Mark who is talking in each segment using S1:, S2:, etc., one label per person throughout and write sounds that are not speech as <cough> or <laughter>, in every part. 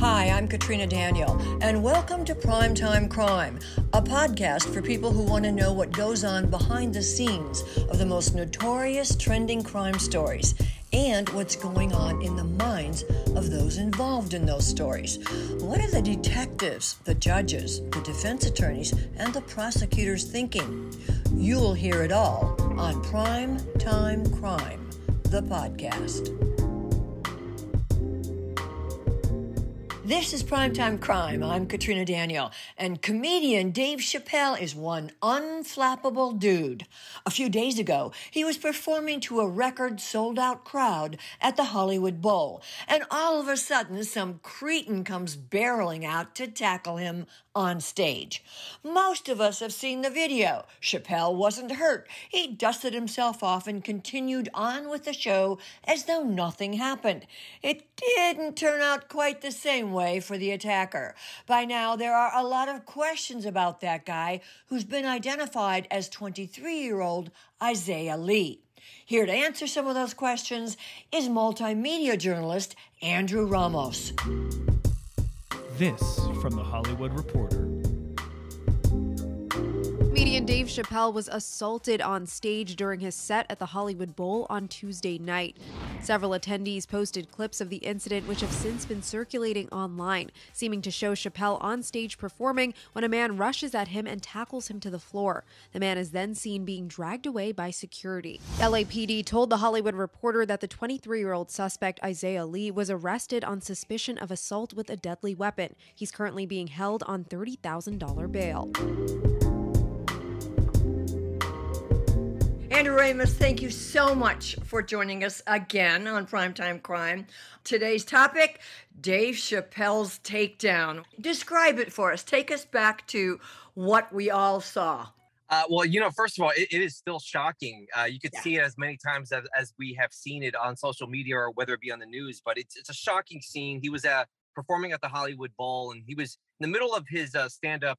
S1: Hi, I'm Katrina Daniel, and welcome to Primetime Crime, a podcast for people who want to know what goes on behind the scenes of the most notorious trending crime stories and what's going on in the minds of those involved in those stories. What are the detectives, the judges, the defense attorneys, and the prosecutors thinking? You'll hear it all on Prime Time Crime, the podcast. This is Primetime Crime. I'm Katrina Daniel, and comedian Dave Chappelle is one unflappable dude. A few days ago, he was performing to a record sold out crowd at the Hollywood Bowl, and all of a sudden, some cretin comes barreling out to tackle him on stage. Most of us have seen the video. Chappelle wasn't hurt. He dusted himself off and continued on with the show as though nothing happened. It didn't turn out quite the same way for the attacker. By now, there are a lot of questions about that guy who's been identified as 23 year old Isaiah Lee. Here to answer some of those questions is multimedia journalist Andrew Ramos.
S2: This from the Hollywood Reporter.
S3: Comedian Dave Chappelle was assaulted on stage during his set at the Hollywood Bowl on Tuesday night. Several attendees posted clips of the incident, which have since been circulating online, seeming to show Chappelle on stage performing when a man rushes at him and tackles him to the floor. The man is then seen being dragged away by security. LAPD told the Hollywood Reporter that the 23 year old suspect, Isaiah Lee, was arrested on suspicion of assault with a deadly weapon. He's currently being held on $30,000 bail.
S1: Ramos, thank you so much for joining us again on Primetime Crime. Today's topic Dave Chappelle's takedown. Describe it for us. Take us back to what we all saw.
S4: Uh, well, you know, first of all, it, it is still shocking. Uh, you could
S1: Yeah.
S4: see it as many times as, as we have seen it on social media or whether it be on the news, but it's, it's a shocking scene. He was uh, performing at the Hollywood Bowl and he was in the middle of his uh, stand up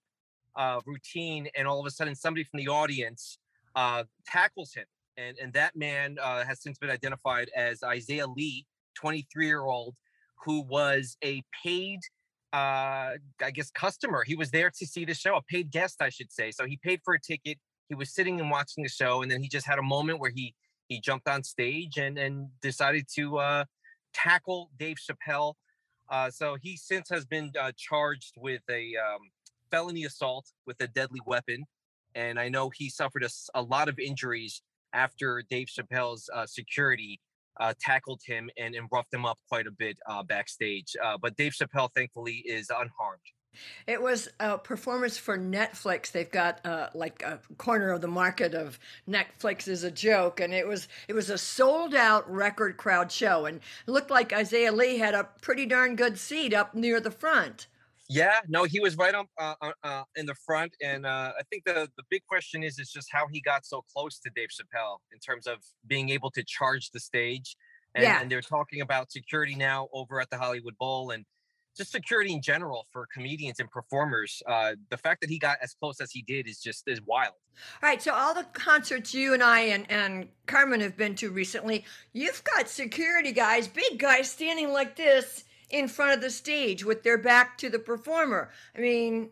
S4: uh, routine, and all of a sudden, somebody from the audience uh, tackles him. And, and that man uh, has since been identified as Isaiah Lee, 23 year old, who was a paid, uh, I guess, customer. He was there to see the show, a paid guest, I should say. So he paid for a ticket. He was sitting and watching the show, and then he just had a moment where he he jumped on stage and and decided to uh, tackle Dave Chappelle. Uh, so he since has been uh, charged with a um, felony assault with a deadly weapon, and I know he suffered a lot of injuries after Dave Chappelle's uh, security uh, tackled him and, and roughed him up quite a bit uh, backstage. Uh, but Dave Chappelle, thankfully, is unharmed.
S1: It was a performance for Netflix. They've got uh, like a corner of the market of Netflix is a joke, and it was it was a sold out record crowd show, and it looked like Isaiah Lee had a pretty darn good seat up near the front.
S4: Yeah, no, he was right on uh, uh, uh, in the front, and uh, I think the the big question is is just how he got so close to Dave Chappelle in terms of being able to charge the stage, and,
S1: Yeah.
S4: and they're talking about security now over at the Hollywood Bowl and just security in general for comedians and performers. Uh, the fact that he got as close as he did is just is wild.
S1: All right, so all the concerts you and I and, and Carmen have been to recently, you've got security guys, big guys standing like this in front of the stage with their back to the performer. I mean,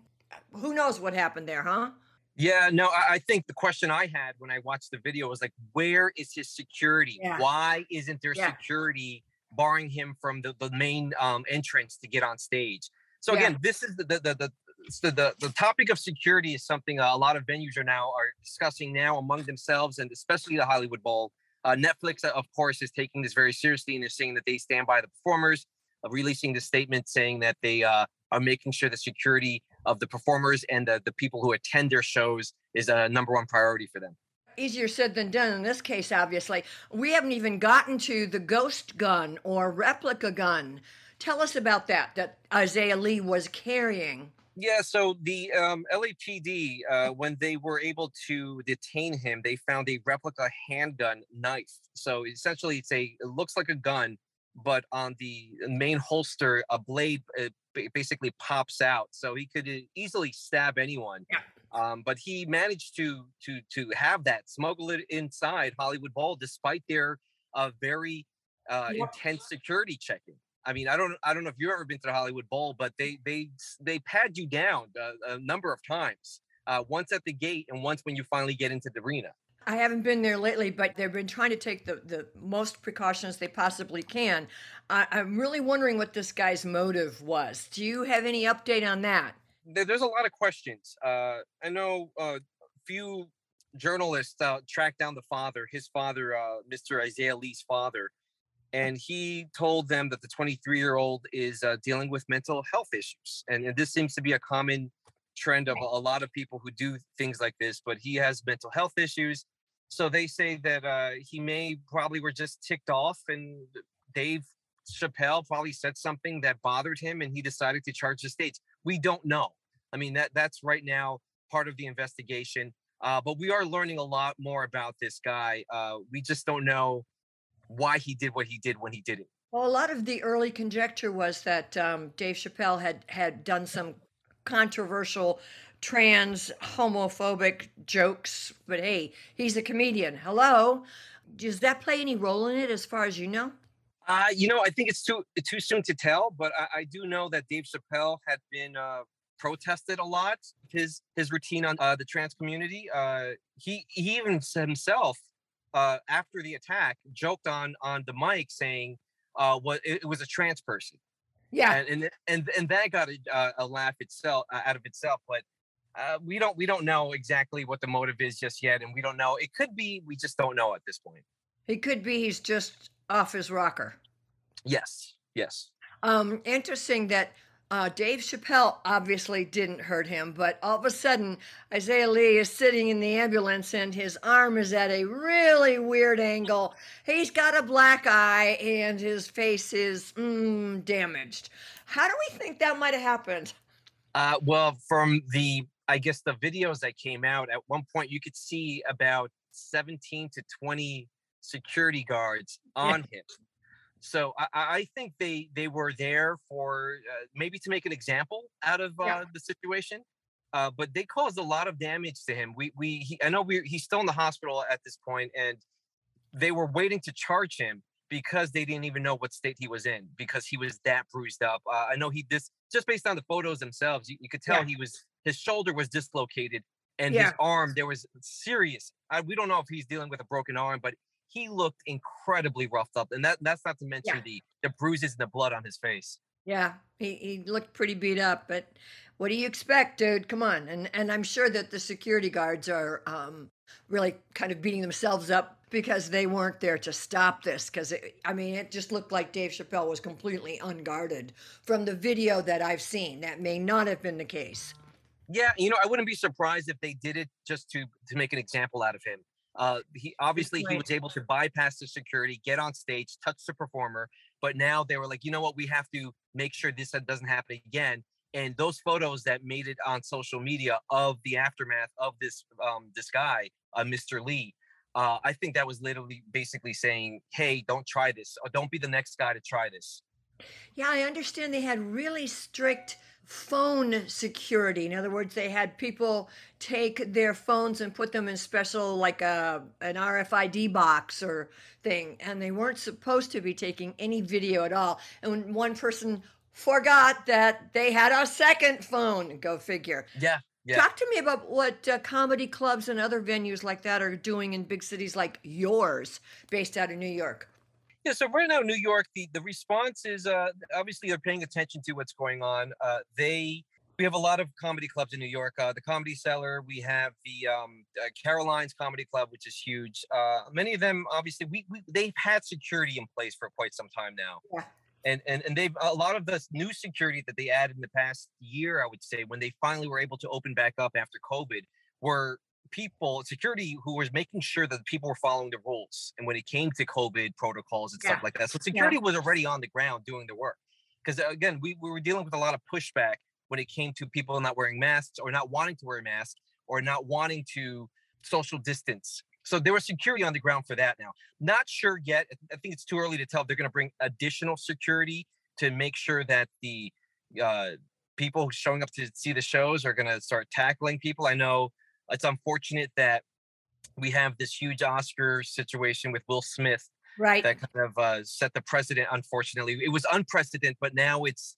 S1: who knows what happened there, huh?
S4: Yeah, no, I, think the question I had when I watched the video was like, where is his security?
S1: Yeah.
S4: Why isn't there
S1: Yeah.
S4: security barring him from the, the main um, entrance to get on stage? So
S1: Yeah.
S4: again, this is the the the, the the, the topic of security is something uh, a lot of venues are now are discussing now among themselves and especially the Hollywood Bowl. Uh, Netflix, of course, is taking this very seriously and they're saying that they stand by the performers, releasing the statement saying that they uh, are making sure the security of the performers and the, the people who attend their shows is a number one priority for them.
S1: Easier said than done in this case, obviously. We haven't even gotten to the ghost gun or replica gun. Tell us about that, that Isaiah Lee was carrying.
S4: Yeah, so the um, LAPD, uh, when they were able to detain him, they found a replica handgun knife. So essentially, it's a it looks like a gun, but on the main holster, a blade uh, ba- basically pops out, so he could uh, easily stab anyone.
S1: Yeah.
S4: Um, but he managed to to to have that smuggle it inside Hollywood Bowl, despite their uh, very uh,
S1: Yep.
S4: intense security checking. I mean, I don't, I don't know if you've ever been to the Hollywood Bowl, but they, they, they pad you down a, a number of times. Uh, once at the gate, and once when you finally get into the arena.
S1: I haven't been there lately, but they've been trying to take the, the most precautions they possibly can. I, I'm really wondering what this guy's motive was. Do you have any update on that?
S4: There's a lot of questions. Uh, I know a uh, few journalists uh, tracked down the father, his father, uh, Mr. Isaiah Lee's father, and he told them that the 23 year old is uh, dealing with mental health issues and, and, this seems to be a common trend of a, a, lot of people who do things like this but he has mental health issues so they say that uh, he may probably were just ticked off and dave chappelle probably said something that bothered him and he decided to charge the states we don't know i mean that that's right now part of the investigation uh, but we are learning a lot more about this guy uh, we just don't know why he did what he did when he did it.
S1: Well, a lot of the early conjecture was that um, Dave Chappelle had had done some controversial trans homophobic jokes, but hey, he's a comedian. Hello, does that play any role in it, as far as you know?
S4: Uh, you know, I think it's too too soon to tell, but I, I do know that Dave Chappelle had been uh, protested a lot. His his routine on uh, the trans community. Uh, he he even himself uh, after the attack joked on on the mic saying uh, what it, it was a trans person.
S1: Yeah,
S4: and and and, and that got a, a laugh itself uh, out of itself, but. Uh, we don't we don't know exactly what the motive is just yet, and we don't know. It could be we just don't know at this point.
S1: It could be he's just off his rocker.
S4: Yes, yes.
S1: Um, interesting that uh, Dave Chappelle obviously didn't hurt him, but all of a sudden, Isaiah Lee is sitting in the ambulance and his arm is at a really weird angle. He's got a black eye and his face is mm, damaged. How do we think that might have happened?
S4: Uh, well, from the, I guess, the videos that came out, at one point you could see about 17 to 20 security guards on yeah. him so I, I, think they they were there for uh, maybe to make an example out of uh, yeah. the situation, uh, but they caused a lot of damage to him. We we he, I know we he's still in the hospital at this point, and they were waiting to charge him because they didn't even know what state he was in because he was that bruised up. Uh, I know he this just based on the photos themselves, you, you could tell yeah. he was his shoulder was dislocated and yeah. his arm there was serious. I, we don't know if he's dealing with a broken arm, but he looked incredibly roughed up, and that that's not to mention yeah. the the bruises and the blood on his face.
S1: Yeah, he, he looked pretty beat up, but what do you expect, dude? Come on, and and I'm sure that the security guards are um, really kind of beating themselves up because they weren't there to stop this. Because I mean, it just looked like Dave Chappelle was completely unguarded from the video that I've seen. That may not have been the case.
S4: Yeah, you know, I wouldn't be surprised if they did it just to to make an example out of him. Uh, he obviously he was able to bypass the security, get on stage, touch the performer. But now they were like, you know what? We have to make sure this doesn't happen again. And those photos that made it on social media of the aftermath of this um, this guy, uh, Mr. Lee, uh, I think that was literally basically saying, "Hey, don't try this, or don't be the next guy to try this."
S1: Yeah, I understand they had really strict phone security. In other words, they had people take their phones and put them in special, like a an RFID box or thing, and they weren't supposed to be taking any video at all. And when one person forgot that they had a second phone, go figure.
S4: Yeah. Yeah.
S1: Talk to me about what uh, comedy clubs and other venues like that are doing in big cities like yours, based out of New York.
S4: Yeah, so right now, New York, the, the response is uh, obviously they're paying attention to what's going on. Uh, they we have a lot of comedy clubs in New York. Uh, the Comedy Cellar, we have the um, uh, Caroline's Comedy Club, which is huge. Uh, many of them, obviously, we, we they've had security in place for quite some time now.
S1: Yeah.
S4: And, and and they've a lot of the new security that they added in the past year, I would say, when they finally were able to open back up after COVID, were people, security who was making sure that people were following the rules. And when it came to COVID protocols and yeah. stuff like that, so security yeah. was already on the ground doing the work. Because uh, again, we, we were dealing with a lot of pushback when it came to people not wearing masks or not wanting to wear masks or not wanting to social distance. So there was security on the ground for that now. Not sure yet. I think it's too early to tell if they're going to bring additional security to make sure that the uh, people showing up to see the shows are going to start tackling people. I know it's unfortunate that we have this huge Oscar situation with Will Smith
S1: right
S4: that kind of uh, set the precedent. Unfortunately, it was unprecedented, but now it's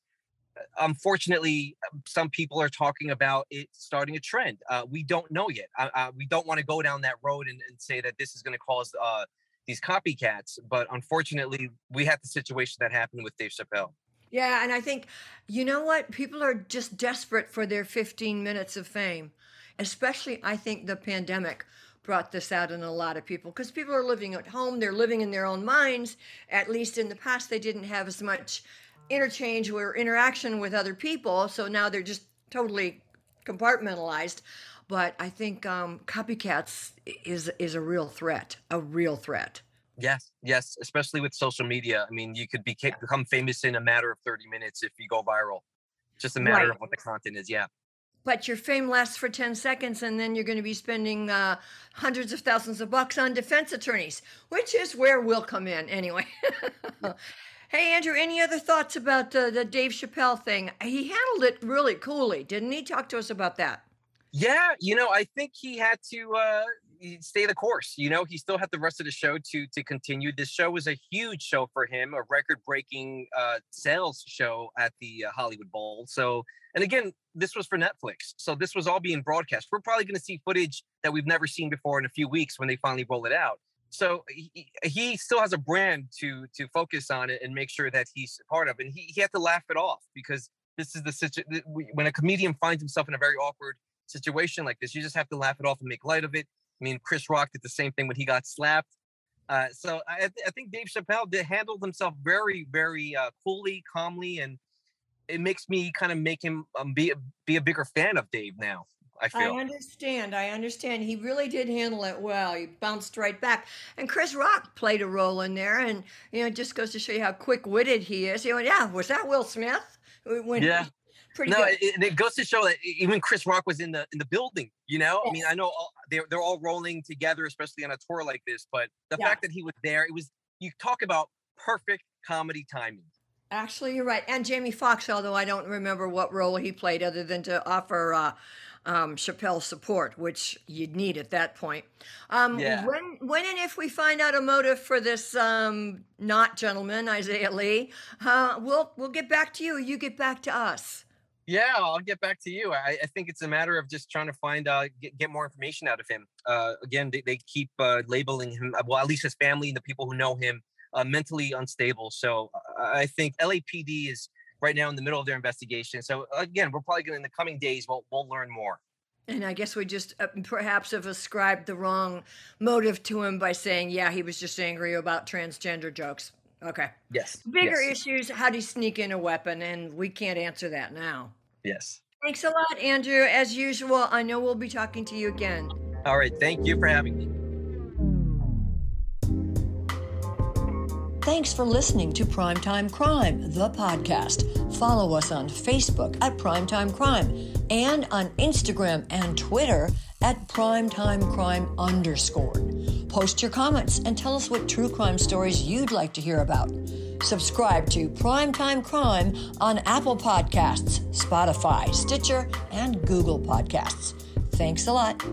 S4: uh, unfortunately some people are talking about it starting a trend. Uh, we don't know yet. Uh, uh we don't want to go down that road and, and say that this is going to cause uh, these copycats. But unfortunately, we had the situation that happened with Dave Chappelle.
S1: Yeah, and I think you know what? People are just desperate for their 15 minutes of fame. Especially I think the pandemic brought this out in a lot of people because people are living at home, they're living in their own minds. At least in the past they didn't have as much interchange or interaction with other people, so now they're just totally compartmentalized. But I think um, copycats is is a real threat, a real threat.
S4: Yes, yes, especially with social media. I mean, you could be, become famous in a matter of 30 minutes if you go viral. Just a matter right. of what the content is. Yeah.
S1: But your fame lasts for 10 seconds, and then you're going to be spending uh, hundreds of thousands of bucks on defense attorneys, which is where we'll come in anyway. <laughs> hey, Andrew, any other thoughts about uh, the Dave Chappelle thing? He handled it really coolly, didn't he? Talk to us about that.
S4: Yeah, you know, I think he had to uh, stay the course. You know, he still had the rest of the show to to continue. This show was a huge show for him, a record-breaking uh, sales show at the uh, Hollywood Bowl. So, and again, this was for Netflix, so this was all being broadcast. We're probably going to see footage that we've never seen before in a few weeks when they finally roll it out. So he, he still has a brand to to focus on it and make sure that he's part of. And he, he had to laugh it off because this is the situation when a comedian finds himself in a very awkward situation like this, you just have to laugh it off and make light of it I mean, Chris Rock did the same thing when he got slapped. Uh, so I, I, think Dave Chappelle did handle himself very, very uh, coolly, calmly, and it makes me kind of make him um, be be a bigger fan of Dave now. I feel.
S1: I understand. I understand. He really did handle it well. He bounced right back, and Chris Rock played a role in there. And you know, it just goes to show you how quick witted he is. You know, yeah, was that Will Smith?
S4: When yeah pretty no, good. It, it goes to show that even Chris Rock was in the in the building. You know, yes. I mean, I know all, they're they're all rolling together, especially on a tour like this. But the yeah. fact that he was there, it was you talk about perfect comedy timing.
S1: Actually, you're right. And Jamie Foxx, although I don't remember what role he played, other than to offer uh, um, Chappelle support, which you'd need at that point. Um, yeah. When, when and if we find out a motive for this um, not gentleman, Isaiah Lee, uh, we'll we'll get back to you. You get back to us.
S4: Yeah, I'll get back to you. I, I, think it's a matter of just trying to find uh, get, get more information out of him. Uh, again, they, they keep uh, labeling him, uh, well, at least his family and the people who know him, uh, mentally unstable. So uh, I think LAPD is right now in the middle of their investigation. So again, we're probably going in the coming days we'll we'll learn more.
S1: And I guess we just uh, perhaps have ascribed the wrong motive to him by saying, yeah, he was just angry about transgender jokes. Okay.
S4: Yes.
S1: Bigger
S4: yes.
S1: issues. How do you sneak in a weapon? And we can't answer that now.
S4: Yes.
S1: Thanks a lot, Andrew. As usual, I know we'll be talking to you again.
S4: All right. Thank you for having me.
S1: Thanks for listening to Primetime Crime, the podcast. Follow us on Facebook at Primetime Crime and on Instagram and Twitter at Primetime Crime underscore. Post your comments and tell us what true crime stories you'd like to hear about. Subscribe to Primetime Crime on Apple Podcasts, Spotify, Stitcher, and Google Podcasts. Thanks a lot.